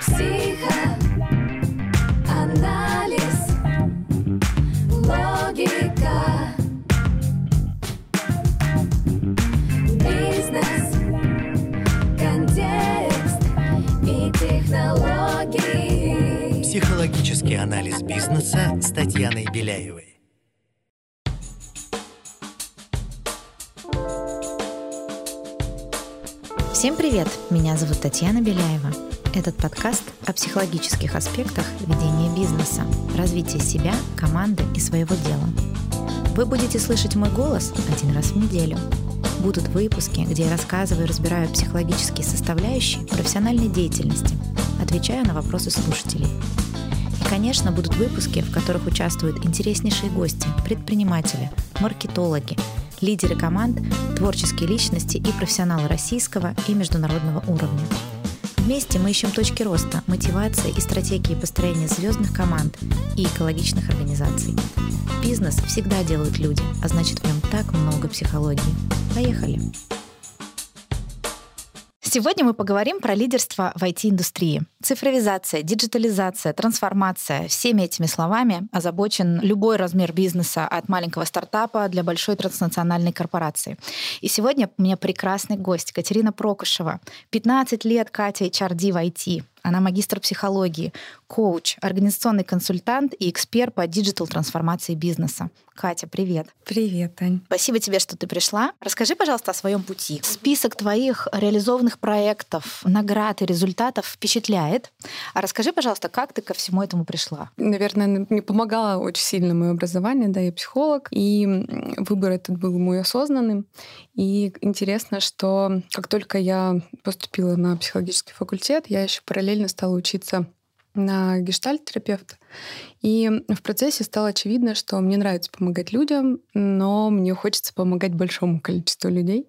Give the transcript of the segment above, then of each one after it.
Психоанализ, логика, бизнес, контекст и технологии. Психологический анализ бизнеса с Татьяной Беляевой. Всем привет! Меня зовут Татьяна Беляева. Этот подкаст о психологических аспектах ведения бизнеса, развития себя, команды и своего дела. Вы будете слышать мой голос один раз в неделю. Будут выпуски, где я рассказываю и разбираю психологические составляющие профессиональной деятельности, отвечаю на вопросы слушателей. И, конечно, будут выпуски, в которых участвуют интереснейшие гости, предприниматели, маркетологи, лидеры команд, творческие личности и профессионалы российского и международного уровня. Вместе мы ищем точки роста, мотивации и стратегии построения звездных команд и экологичных организаций. Бизнес всегда делают люди, а значит в нем так много психологии. Поехали! Сегодня мы поговорим про лидерство в IT-индустрии. Цифровизация, диджитализация, трансформация. Всеми этими словами озабочен любой размер бизнеса от маленького стартапа для большой транснациональной корпорации. И сегодня у меня прекрасный гость Катерина Прокушева. 15 лет Катя HRD в IT. Она магистр психологии, коуч, организационный консультант и эксперт по диджитал-трансформации бизнеса. Катя, привет. Привет, Ань. Спасибо тебе, что ты пришла. Расскажи, пожалуйста, о своем пути. Список твоих реализованных проектов, наград и результатов впечатляет. А расскажи, пожалуйста, как ты ко всему этому пришла? Наверное, мне помогало очень сильно мое образование, да, я психолог, и выбор этот был мой осознанным. И интересно, что как только я поступила на психологический факультет, я еще параллельно стала учиться на гештальт-терапевта. И в процессе стало очевидно, что мне нравится помогать людям, но мне хочется помогать большому количеству людей.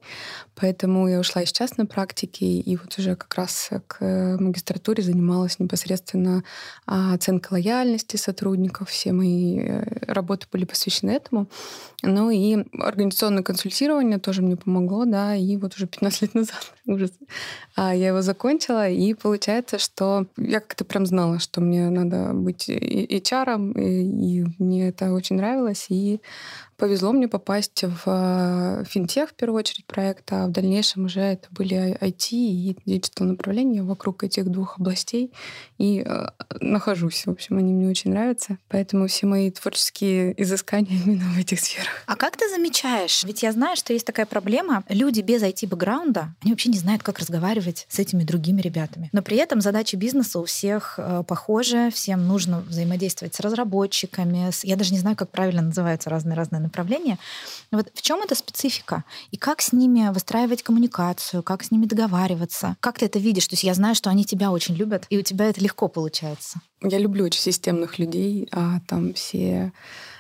Поэтому я ушла из частной практики и вот уже как раз к магистратуре занималась непосредственно а, оценкой лояльности сотрудников. Все мои э, работы были посвящены этому. Ну и организационное консультирование тоже мне помогло, да, и вот уже 15 лет назад ужас, а, я его закончила, и получается, что я как-то прям знала, что мне надо быть HR, и, и мне это очень нравилось, и Повезло мне попасть в э, финтех, в первую очередь, проекта, а в дальнейшем уже это были IT и digital направления вокруг этих двух областей. И э, нахожусь. В общем, они мне очень нравятся. Поэтому все мои творческие изыскания именно в этих сферах. А как ты замечаешь? Ведь я знаю, что есть такая проблема. Люди без IT-бэкграунда, они вообще не знают, как разговаривать с этими другими ребятами. Но при этом задачи бизнеса у всех э, похожи. Всем нужно взаимодействовать с разработчиками. С... Я даже не знаю, как правильно называются разные-разные направления. Вот в чем эта специфика? И как с ними выстраивать коммуникацию, как с ними договариваться? Как ты это видишь? То есть я знаю, что они тебя очень любят, и у тебя это легко получается. Я люблю очень системных людей, а там все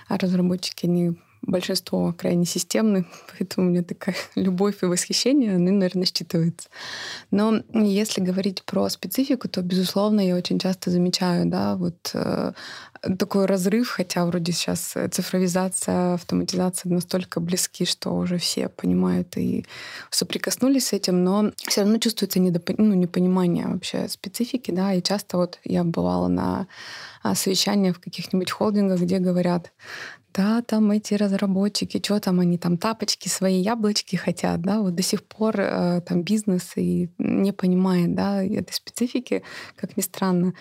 разработчики, они большинство крайне системны, поэтому у меня такая любовь и восхищение, они, наверное, считываются. Но если говорить про специфику, то, безусловно, я очень часто замечаю, да, вот э, такой разрыв, хотя вроде сейчас цифровизация, автоматизация настолько близки, что уже все понимают и соприкоснулись с этим, но все равно чувствуется недоп... ну, непонимание вообще специфики, да, и часто вот я бывала на а, совещаниях в каких-нибудь холдингах, где говорят, да, там эти разработчики, что там они там тапочки, свои яблочки хотят, да, вот до сих пор э, там бизнес и не понимает, да, этой специфики, как ни странно.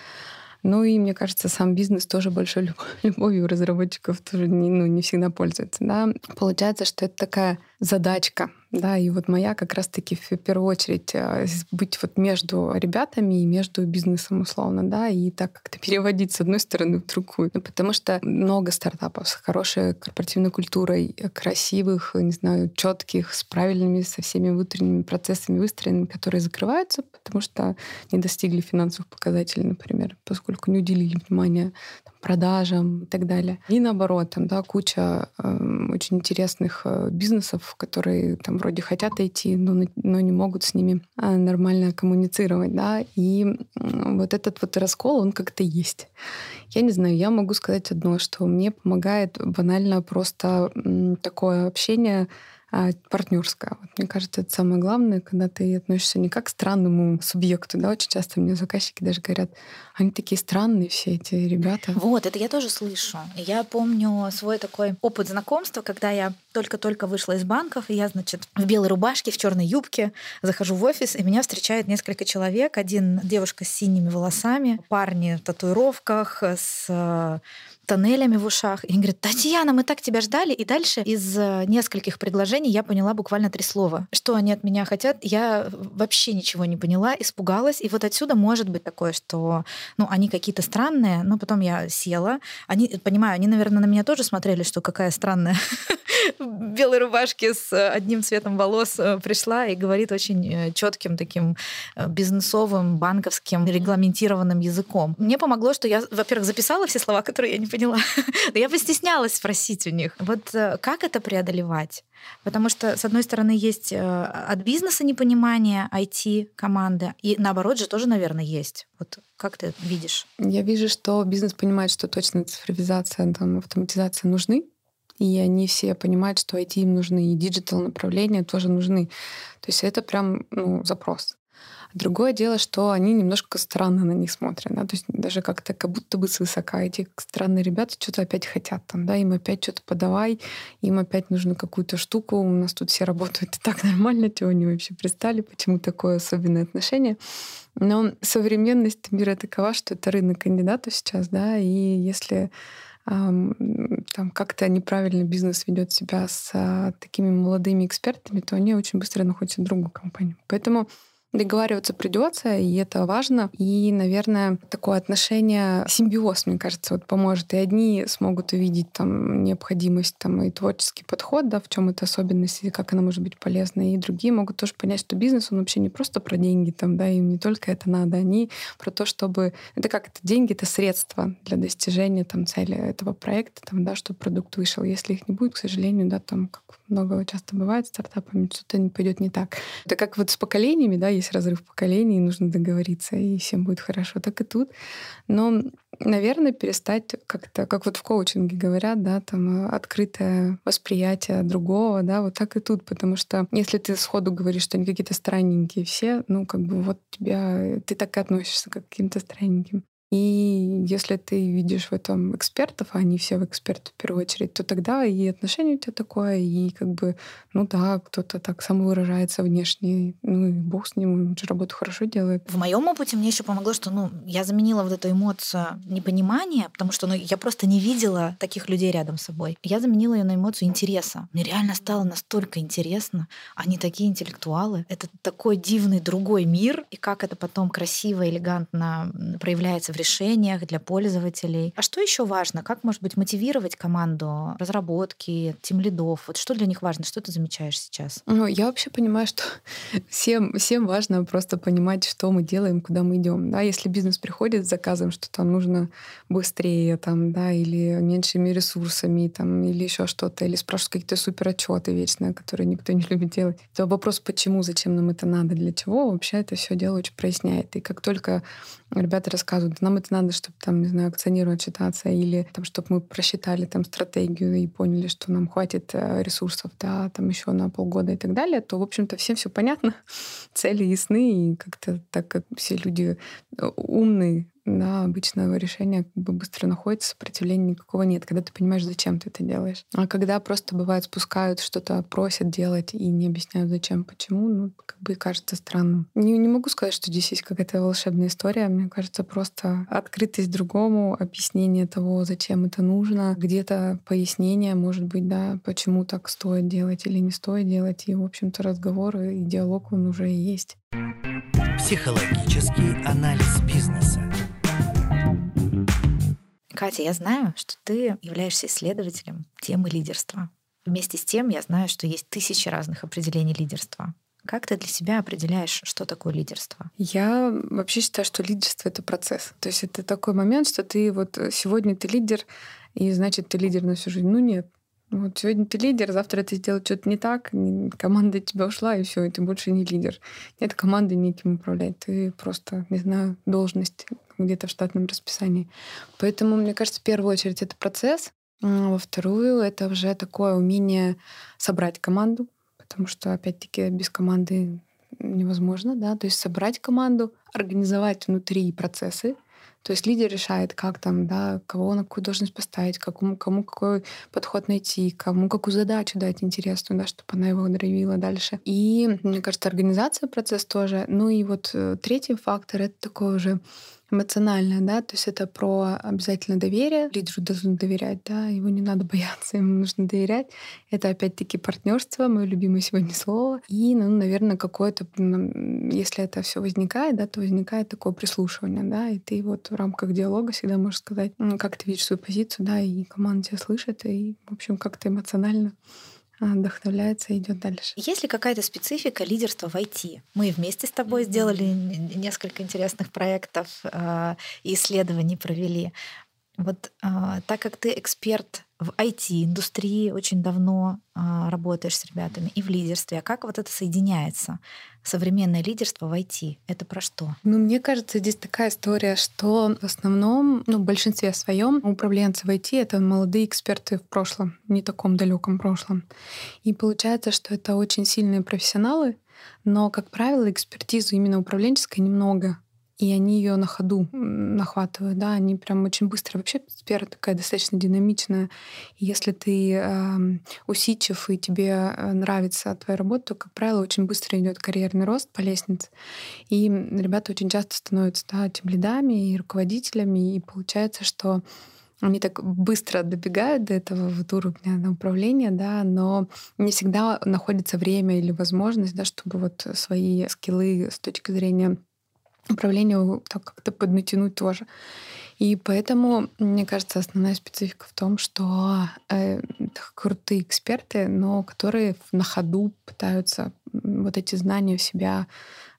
Ну и мне кажется, сам бизнес тоже большой любовью разработчиков тоже не, ну, не всегда пользуется. Да? Получается, что это такая задачка. Да, и вот моя как раз-таки в первую очередь э, быть вот между ребятами и между бизнесом условно, да, и так как-то переводить с одной стороны в другую. Ну, потому что много стартапов с хорошей корпоративной культурой, красивых, не знаю, четких, с правильными, со всеми внутренними процессами выстроенными, которые закрываются, потому что не достигли финансовых показателей, например, поскольку не уделили внимания продажам и так далее. И наоборот, там, да, куча э, очень интересных э, бизнесов, которые там вроде хотят идти, но, но не могут с ними э, нормально коммуницировать, да, и вот этот вот раскол, он как-то есть. Я не знаю, я могу сказать одно, что мне помогает банально просто такое общение а партнерская. Вот, мне кажется, это самое главное, когда ты относишься не как к странному субъекту. Да? Очень часто мне заказчики даже говорят, они такие странные все эти ребята. Вот, это я тоже слышу. Я помню свой такой опыт знакомства, когда я только-только вышла из банков, и я, значит, в белой рубашке, в черной юбке захожу в офис, и меня встречает несколько человек. Один девушка с синими волосами, парни в татуировках, с э, тоннелями в ушах. И они говорят, Татьяна, мы так тебя ждали. И дальше из э, нескольких предложений я поняла буквально три слова. Что они от меня хотят, я вообще ничего не поняла, испугалась. И вот отсюда может быть такое, что ну, они какие-то странные, но потом я села. Они, понимаю, они, наверное, на меня тоже смотрели, что какая странная в белой рубашке с одним цветом волос э, пришла и говорит очень э, четким таким бизнесовым, банковским, регламентированным языком. Мне помогло, что я, во-первых, записала все слова, которые я не поняла. я постеснялась спросить у них. Вот э, как это преодолевать? Потому что, с одной стороны, есть э, от бизнеса непонимание IT-команды, и наоборот же тоже, наверное, есть. Вот как ты видишь? Я вижу, что бизнес понимает, что точно цифровизация, там, автоматизация нужны, и они все понимают, что IT им нужны, и digital направления тоже нужны. То есть это прям ну, запрос. Другое дело, что они немножко странно на них смотрят, да, то есть даже как-то как будто бы свысока эти странные ребята что-то опять хотят там, да, им опять что-то подавай, им опять нужно какую-то штуку, у нас тут все работают и так нормально, чего они вообще пристали, почему такое особенное отношение. Но современность мира такова, что это рынок кандидатов сейчас, да, и если там как-то неправильно бизнес ведет себя с а, такими молодыми экспертами, то они очень быстро находят другую компанию. Поэтому Договариваться придется, и это важно. И, наверное, такое отношение, симбиоз, мне кажется, вот поможет. И одни смогут увидеть там необходимость там, и творческий подход, да, в чем это особенность, и как она может быть полезна. И другие могут тоже понять, что бизнес, он вообще не просто про деньги, там, да, им не только это надо, они про то, чтобы... Это как это? Деньги — это средства для достижения там, цели этого проекта, там, да, чтобы продукт вышел. Если их не будет, к сожалению, да, там, как много часто бывает с стартапами, что-то пойдет не так. Это как вот с поколениями, да, есть разрыв поколений, нужно договориться, и всем будет хорошо, так и тут. Но, наверное, перестать как-то, как вот в коучинге говорят, да, там э, открытое восприятие другого, да, вот так и тут, потому что если ты сходу говоришь, что они какие-то странненькие все, ну, как бы вот тебя, ты так и относишься к каким-то странненьким. И если ты видишь в этом экспертов, а они все в экспертов в первую очередь, то тогда и отношение у тебя такое, и как бы, ну да, кто-то так самовыражается внешне, ну и бог с ним, он же работу хорошо делает. В моем опыте мне еще помогло, что ну, я заменила вот эту эмоцию непонимания, потому что ну, я просто не видела таких людей рядом с собой. Я заменила ее на эмоцию интереса. Мне реально стало настолько интересно. Они такие интеллектуалы. Это такой дивный другой мир, и как это потом красиво, элегантно проявляется решениях для пользователей. А что еще важно? Как, может быть, мотивировать команду разработки, тем лидов? Вот что для них важно? Что ты замечаешь сейчас? Ну, я вообще понимаю, что всем, всем важно просто понимать, что мы делаем, куда мы идем. Да, если бизнес приходит с заказом, что там нужно быстрее, там, да, или меньшими ресурсами, там, или еще что-то, или спрашивают какие-то супер отчеты вечно, которые никто не любит делать, то вопрос, почему, зачем нам это надо, для чего, вообще это все дело очень проясняет. И как только ребята рассказывают, нам это надо, чтобы там, не знаю, акционировать, считаться, или там, чтобы мы просчитали там стратегию и поняли, что нам хватит э, ресурсов, да, там еще на полгода и так далее, то, в общем-то, всем все понятно, цели ясны, и как-то так как все люди э, умные, да, обычного решения как бы быстро находится, сопротивления никакого нет, когда ты понимаешь, зачем ты это делаешь. А когда просто бывает спускают, что-то просят делать и не объясняют, зачем, почему, ну, как бы кажется странным. Не, не могу сказать, что здесь есть какая-то волшебная история. Мне кажется, просто открытость другому, объяснение того, зачем это нужно, где-то пояснение, может быть, да, почему так стоит делать или не стоит делать. И, в общем-то, разговор и диалог, он уже есть. Психологический анализ бизнеса. Катя, я знаю, что ты являешься исследователем темы лидерства. Вместе с тем я знаю, что есть тысячи разных определений лидерства. Как ты для себя определяешь, что такое лидерство? Я вообще считаю, что лидерство — это процесс. То есть это такой момент, что ты вот э, сегодня ты лидер, и значит ты лидер на всю жизнь. Ну нет. Вот сегодня ты лидер, завтра ты сделал что-то не так, команда тебя ушла, и все, и ты больше не лидер. Нет команды неким управлять. Ты просто, не знаю, должность где-то в штатном расписании. Поэтому, мне кажется, в первую очередь это процесс. А во вторую это уже такое умение собрать команду, потому что, опять-таки, без команды невозможно, да, то есть собрать команду, организовать внутри процессы, то есть лидер решает, как там, да, кого на какую должность поставить, кому, кому какой подход найти, кому какую задачу дать интересную, да, чтобы она его драйвила дальше. И, мне кажется, организация процесс тоже. Ну и вот э, третий фактор — это такой уже эмоциональное, да, то есть это про обязательно доверие. Лидеру должен доверять, да, его не надо бояться, ему нужно доверять. Это опять-таки партнерство, мое любимое сегодня слово. И, ну, наверное, какое-то, если это все возникает, да, то возникает такое прислушивание, да, и ты вот в рамках диалога всегда можешь сказать, как ты видишь свою позицию, да, и команда тебя слышит, и, в общем, как-то эмоционально вдохновляется и идет дальше. Есть ли какая-то специфика лидерства в IT? Мы вместе с тобой сделали несколько интересных проектов а, и исследований провели. Вот а, так как ты эксперт в IT-индустрии очень давно а, работаешь с ребятами и в лидерстве. А как вот это соединяется? Современное лидерство в IT — это про что? Ну, мне кажется, здесь такая история, что в основном, ну, в большинстве своем управленцы в IT — это молодые эксперты в прошлом, не таком далеком прошлом. И получается, что это очень сильные профессионалы, но, как правило, экспертизы именно управленческой немного и они ее на ходу нахватывают, да, они прям очень быстро. Вообще сфера такая достаточно динамичная. И если ты э, усидчив и тебе э, нравится твоя работа, то, как правило, очень быстро идет карьерный рост по лестнице. И ребята очень часто становятся да, тем лидами и руководителями, и получается, что они так быстро добегают до этого вот уровня на управления, да, но не всегда находится время или возможность, да, чтобы вот свои скиллы с точки зрения управлению так как-то поднатянуть тоже. И поэтому, мне кажется, основная специфика в том, что э, крутые эксперты, но которые на ходу пытаются вот эти знания в себя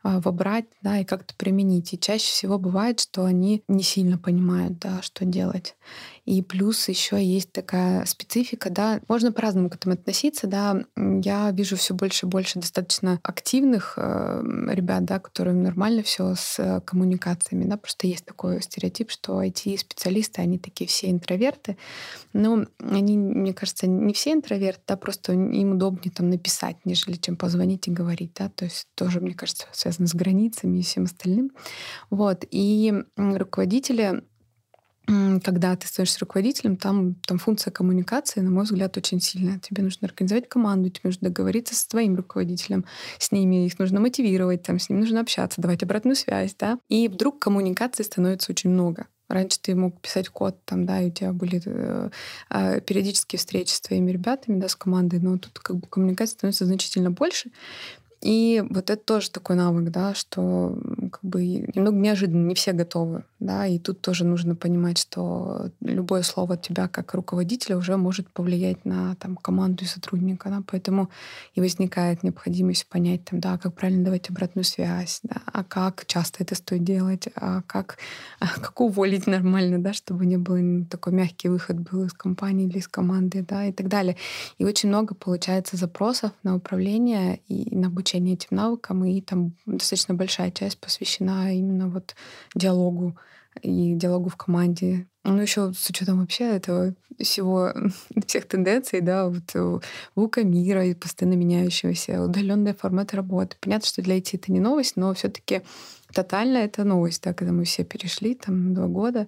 вобрать, да, и как-то применить. И чаще всего бывает, что они не сильно понимают, да, что делать. И плюс еще есть такая специфика, да, можно по-разному к этому относиться, да. Я вижу все больше и больше достаточно активных э, ребят, да, которым нормально все с коммуникациями, да, просто есть такой стереотип, что IT-специалисты, они такие все интроверты, но они, мне кажется, не все интроверты, да, просто им удобнее там написать, нежели чем позвонить и говорить, да, то есть тоже, мне кажется, связано с границами и всем остальным. Вот, и руководители когда ты становишься руководителем, там, там функция коммуникации, на мой взгляд, очень сильная. Тебе нужно организовать команду, тебе нужно договориться со своим руководителем, с ними их нужно мотивировать, там, с ним нужно общаться, давать обратную связь, да. И вдруг коммуникации становится очень много. Раньше ты мог писать код, там, да, и у тебя были э, э, периодические встречи с твоими ребятами, да, с командой, но тут как бы коммуникации становится значительно больше. И вот это тоже такой навык, да, что как бы немного неожиданно, не все готовы, да, и тут тоже нужно понимать, что любое слово от тебя как руководителя уже может повлиять на там, команду и сотрудника, да, поэтому и возникает необходимость понять, там, да, как правильно давать обратную связь, да, а как часто это стоит делать, а как, а как уволить нормально, да, чтобы не был такой мягкий выход был из компании или из команды, да, и так далее. И очень много получается запросов на управление и на обучение этим навыкам, и там достаточно большая часть посвящена именно вот диалогу и диалогу в команде. Ну, еще с учетом вообще этого всего, всех тенденций, да, вот вука мира и постоянно меняющегося, удаленный формат работы. Понятно, что для IT это не новость, но все-таки тотально это новость, да, когда мы все перешли там два года.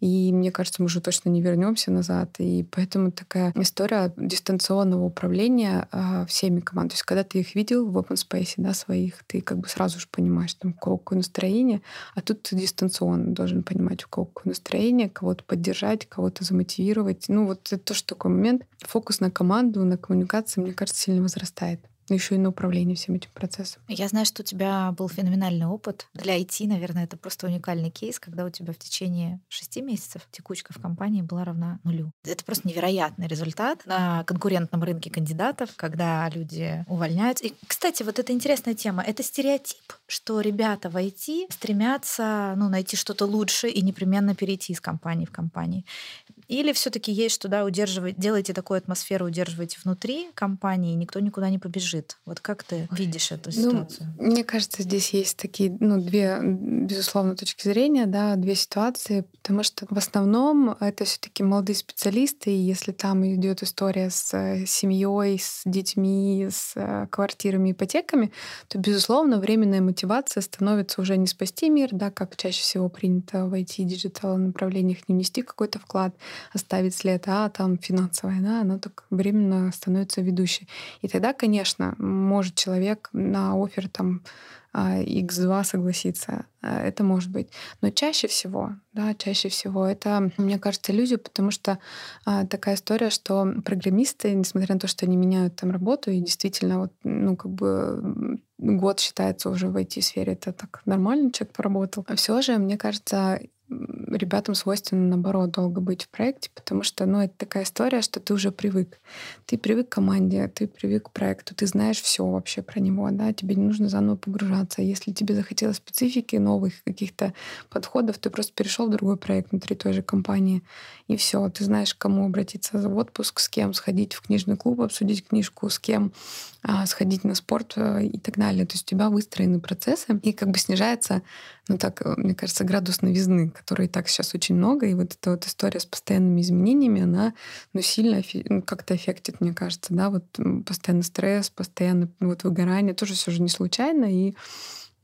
И мне кажется, мы уже точно не вернемся назад. И поэтому такая история дистанционного управления э, всеми командами. То есть, когда ты их видел в open space, да, своих, ты как бы сразу же понимаешь, там, какое настроение, а тут ты дистанционно должен понимать, у кого какое настроение, кого-то поддержать, кого-то замотивировать. Ну, вот это тоже такой момент. Фокус на команду, на коммуникации, мне кажется, сильно возрастает еще и на управление всем этим процессом. Я знаю, что у тебя был феноменальный опыт. Для IT, наверное, это просто уникальный кейс, когда у тебя в течение шести месяцев текучка в компании была равна нулю. Это просто невероятный результат на конкурентном рынке кандидатов, когда люди увольняются. И, кстати, вот эта интересная тема. Это стереотип, что ребята в IT стремятся ну, найти что-то лучше и непременно перейти из компании в компании. Или все-таки есть, что да, удерживать, делаете такую атмосферу, удерживаете внутри компании, и никто никуда не побежит. Вот как ты видишь эту Ну, ситуацию? мне кажется, здесь есть такие, ну, две, безусловно, точки зрения, да, две ситуации, потому что в основном это все-таки молодые специалисты, и если там идет история с э, семьей, с детьми, с э, квартирами, ипотеками, то, безусловно, временная мотивация становится уже не спасти мир, да, как чаще всего принято в IT-digital направлениях, не внести какой-то вклад, оставить след, а там финансовая, да, она так временно становится ведущей. И тогда, конечно, может человек на offer там а, X2 согласиться. А, Это может быть. Но чаще всего, да, чаще всего это, мне кажется, иллюзия, потому что а, такая история, что программисты, несмотря на то, что они меняют там работу, и действительно вот, ну, как бы год считается уже в IT-сфере, это так нормально, человек поработал. А все же, мне кажется, ребятам свойственно, наоборот, долго быть в проекте, потому что, ну, это такая история, что ты уже привык. Ты привык к команде, ты привык к проекту, ты знаешь все вообще про него, да, тебе не нужно заново погружаться. Если тебе захотелось специфики, новых каких-то подходов, ты просто перешел в другой проект внутри той же компании, и все, ты знаешь, к кому обратиться в отпуск, с кем сходить в книжный клуб, обсудить книжку, с кем сходить на спорт э, и так далее. То есть у тебя выстроены процессы, и как бы снижается, ну так, э, мне кажется, градус новизны, который так сейчас очень много, и вот эта вот история с постоянными изменениями, она ну, сильно ну, как-то эффектит, мне кажется, да, вот постоянный стресс, постоянно вот выгорание, тоже все же не случайно, и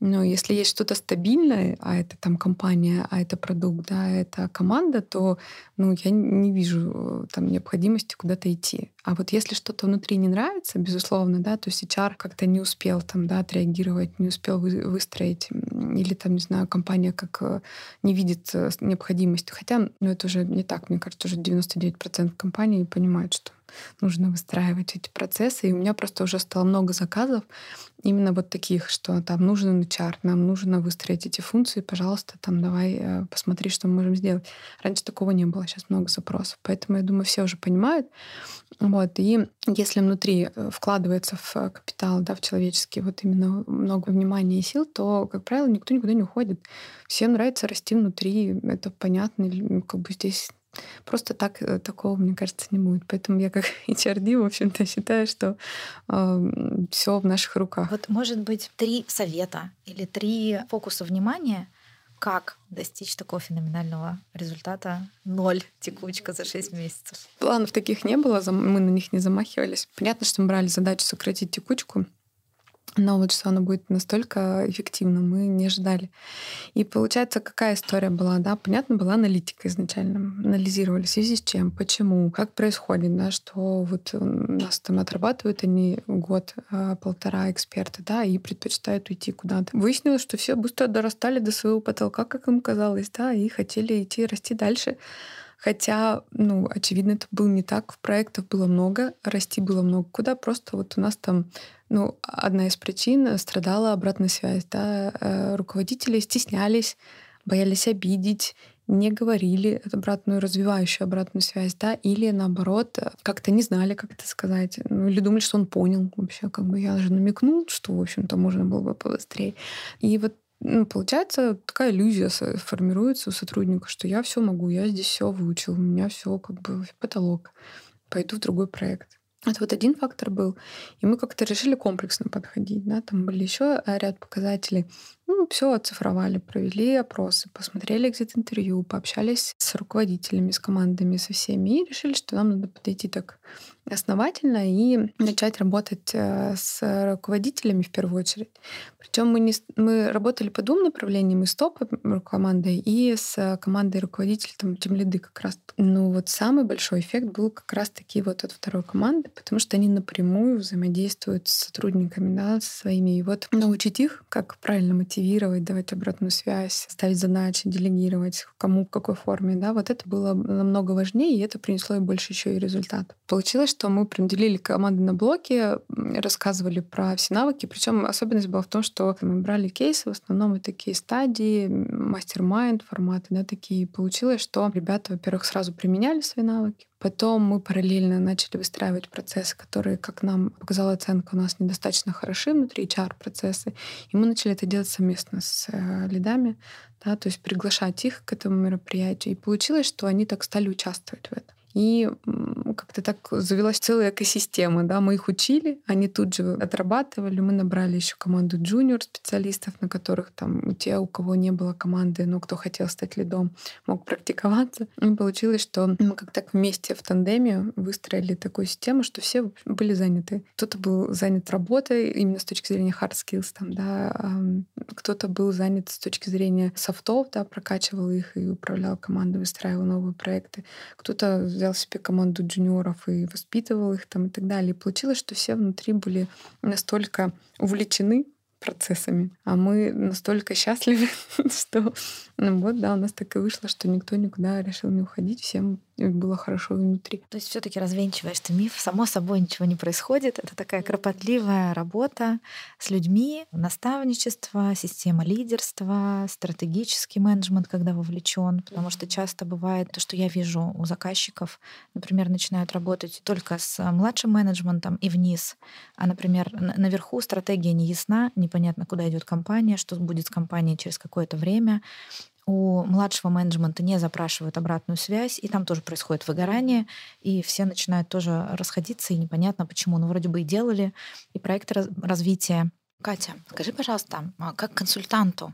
ну, если есть что-то стабильное, а это там компания, а это продукт, да, это команда, то ну, я не вижу э, там необходимости куда-то идти. А вот если что-то внутри не нравится, безусловно, да, то HR как-то не успел там, да, отреагировать, не успел вы- выстроить, или там, не знаю, компания как э, не видит э, необходимости. Хотя, ну, это уже не так, мне кажется, уже 99% компаний понимают, что нужно выстраивать эти процессы. И у меня просто уже стало много заказов именно вот таких, что там нужен HR, нам нужно выстроить эти функции, пожалуйста, там давай э, посмотри, что мы можем сделать. Раньше такого не было, сейчас много запросов. Поэтому, я думаю, все уже понимают. Вот. И если внутри э, вкладывается в э, капитал, да, в человеческий, вот именно много внимания и сил, то, как правило, никто никуда не уходит. Всем нравится расти внутри, это понятно, как бы здесь Просто так, э, такого, мне кажется, не будет. Поэтому я как HRD, в общем-то, считаю, что все в наших руках. Вот, может быть, три совета или три фокуса внимания, как достичь такого феноменального результата ноль текучка за 6 месяцев. Планов таких не было, мы на них не замахивались. Понятно, что мы брали задачу сократить текучку, но вот что она будет настолько эффективна, мы не ожидали. И получается, какая история была, да? Понятно, была аналитика изначально. Анализировали в связи с чем, почему, как происходит, да, что вот у нас там отрабатывают они год, а, полтора эксперта, да, и предпочитают уйти куда-то. Выяснилось, что все быстро дорастали до своего потолка, как им казалось, да, и хотели идти расти дальше. Хотя, ну, очевидно, это было не так. Проектов было много, расти было много. Куда просто вот у нас там, ну, одна из причин страдала обратная связь. Да? Э, Руководители стеснялись, боялись обидеть, не говорили обратную, развивающую обратную связь, да, или наоборот, как-то не знали, как это сказать, ну, или думали, что он понял вообще, как бы я же намекнул, что, в общем-то, можно было бы побыстрее. И вот ну, получается, такая иллюзия формируется у сотрудника, что я все могу, я здесь все выучил, у меня все как бы потолок, пойду в другой проект. Это вот один фактор был. И мы как-то решили комплексно подходить. Да? Там были еще ряд показателей. Ну, все оцифровали, провели опросы, посмотрели экзит-интервью, пообщались с руководителями, с командами, со всеми, и решили, что нам надо подойти так основательно и начать работать э, с руководителями в первую очередь. Причем мы, не, мы работали по двум направлениям, и с топ-командой, и с командой руководителей, там, тем лиды как раз. Ну вот самый большой эффект был как раз-таки вот от второй команды, потому что они напрямую взаимодействуют с сотрудниками, да, со своими. И вот научить их, как правильно мотивировать, давать обратную связь, ставить задачи, делегировать, кому, в какой форме, да, вот это было намного важнее, и это принесло и больше еще и результат. Получилось, что мы прям делили команды на блоки, рассказывали про все навыки, причем особенность была в том, что мы брали кейсы, в основном это кейс-стадии, мастер-майнд форматы, да, такие. И Получилось, что ребята, во-первых, сразу применяли свои навыки, Потом мы параллельно начали выстраивать процессы, которые, как нам показала оценка, у нас недостаточно хороши внутри HR-процессы. И мы начали это делать совместно с э, лидами, да, то есть приглашать их к этому мероприятию. И получилось, что они так стали участвовать в этом. И как-то так завелась целая экосистема. Да? Мы их учили, они тут же отрабатывали. Мы набрали еще команду джуниор специалистов, на которых там те, у кого не было команды, но кто хотел стать лидом, мог практиковаться. И получилось, что мы как так вместе в тандеме выстроили такую систему, что все были заняты. Кто-то был занят работой именно с точки зрения hard skills, там, да, кто-то был занят с точки зрения софтов, да, прокачивал их и управлял командой, выстраивал новые проекты. Кто-то взял себе команду джуниоров и воспитывал их там и так далее. И получилось, что все внутри были настолько увлечены процессами. А мы настолько счастливы, что ну вот, да, у нас так и вышло, что никто никуда решил не уходить, всем было хорошо внутри. То есть все-таки развенчиваешь ты миф, само собой ничего не происходит. Это такая кропотливая работа с людьми, наставничество, система лидерства, стратегический менеджмент, когда вовлечен, потому что часто бывает то, что я вижу у заказчиков, например, начинают работать только с младшим менеджментом и вниз, а, например, наверху стратегия не ясна, непонятно, куда идет компания, что будет с компанией через какое-то время, у младшего менеджмента не запрашивают обратную связь, и там тоже происходит выгорание, и все начинают тоже расходиться, и непонятно почему. Ну, вроде бы и делали, и проект развития. Катя, скажи, пожалуйста, а как консультанту,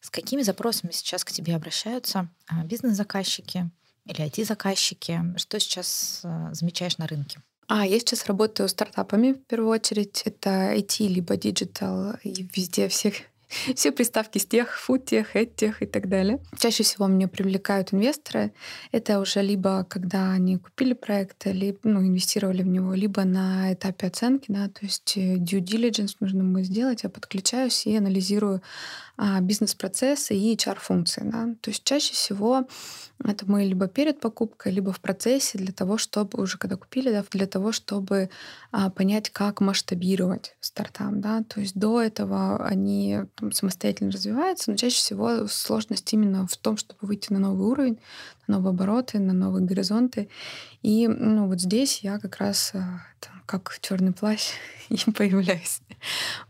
с какими запросами сейчас к тебе обращаются а, бизнес-заказчики или IT-заказчики? Что сейчас а, замечаешь на рынке? А, я сейчас работаю стартапами в первую очередь. Это IT либо digital, и везде всех все приставки с тех, футех, этих и так далее. Чаще всего меня привлекают инвесторы. Это уже либо когда они купили проект, либо ну, инвестировали в него, либо на этапе оценки, да, то есть э, due diligence нужно будет сделать, я подключаюсь и анализирую а, бизнес-процессы и HR-функции. Да. То есть чаще всего это мы либо перед покупкой, либо в процессе для того, чтобы уже когда купили, да, для того, чтобы а, понять, как масштабировать стартап. Да. То есть до этого они там, самостоятельно развиваются, но чаще всего сложность именно в том, чтобы выйти на новый уровень, на новые обороты, на новые горизонты. И ну, вот здесь я как раз а, там, как черный плащ и появляюсь.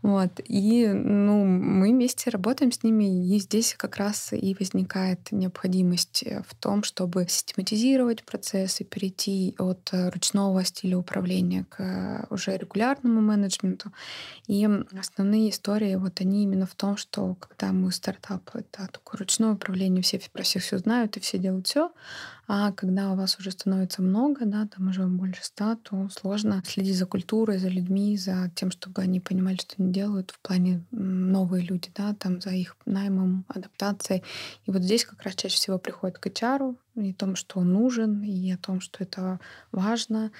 Вот. И ну, мы вместе работаем с ними, и здесь как раз и возникает необходимость в том, чтобы систематизировать процессы, перейти от ручного стиля управления к уже регулярному менеджменту. И основные истории, вот они именно в том, что когда мы стартап, это такое ручное управление, все про всех все знают и все делают все, а когда у вас уже становится много, да, там уже больше ста, то сложно следить за культурой, за людьми, за тем, чтобы они понимали, что они делают в плане новые люди, да, там за их наймом, адаптацией. И вот здесь как раз чаще всего приходит к HR и о том, что он нужен, и о том, что это важно.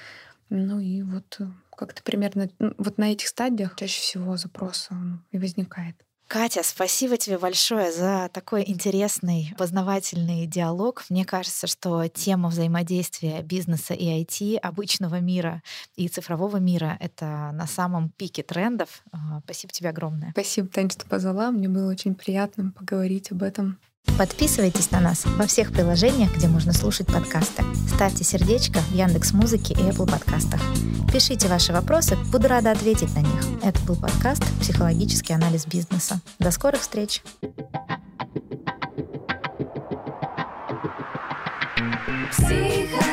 Ну и вот как-то примерно вот на этих стадиях чаще всего запрос и возникает. Катя, спасибо тебе большое за такой интересный, познавательный диалог. Мне кажется, что тема взаимодействия бизнеса и IT, обычного мира и цифрового мира — это на самом пике трендов. А, спасибо тебе огромное. Спасибо, Таня, что позвала. Мне было очень приятно поговорить об этом. Подписывайтесь на нас во всех приложениях, где можно слушать подкасты. Ставьте сердечко в Яндекс Музыке и Apple подкастах. Пишите ваши вопросы, буду рада ответить на них. Это был подкаст «Психологический анализ бизнеса». До скорых встреч! Психоанализ,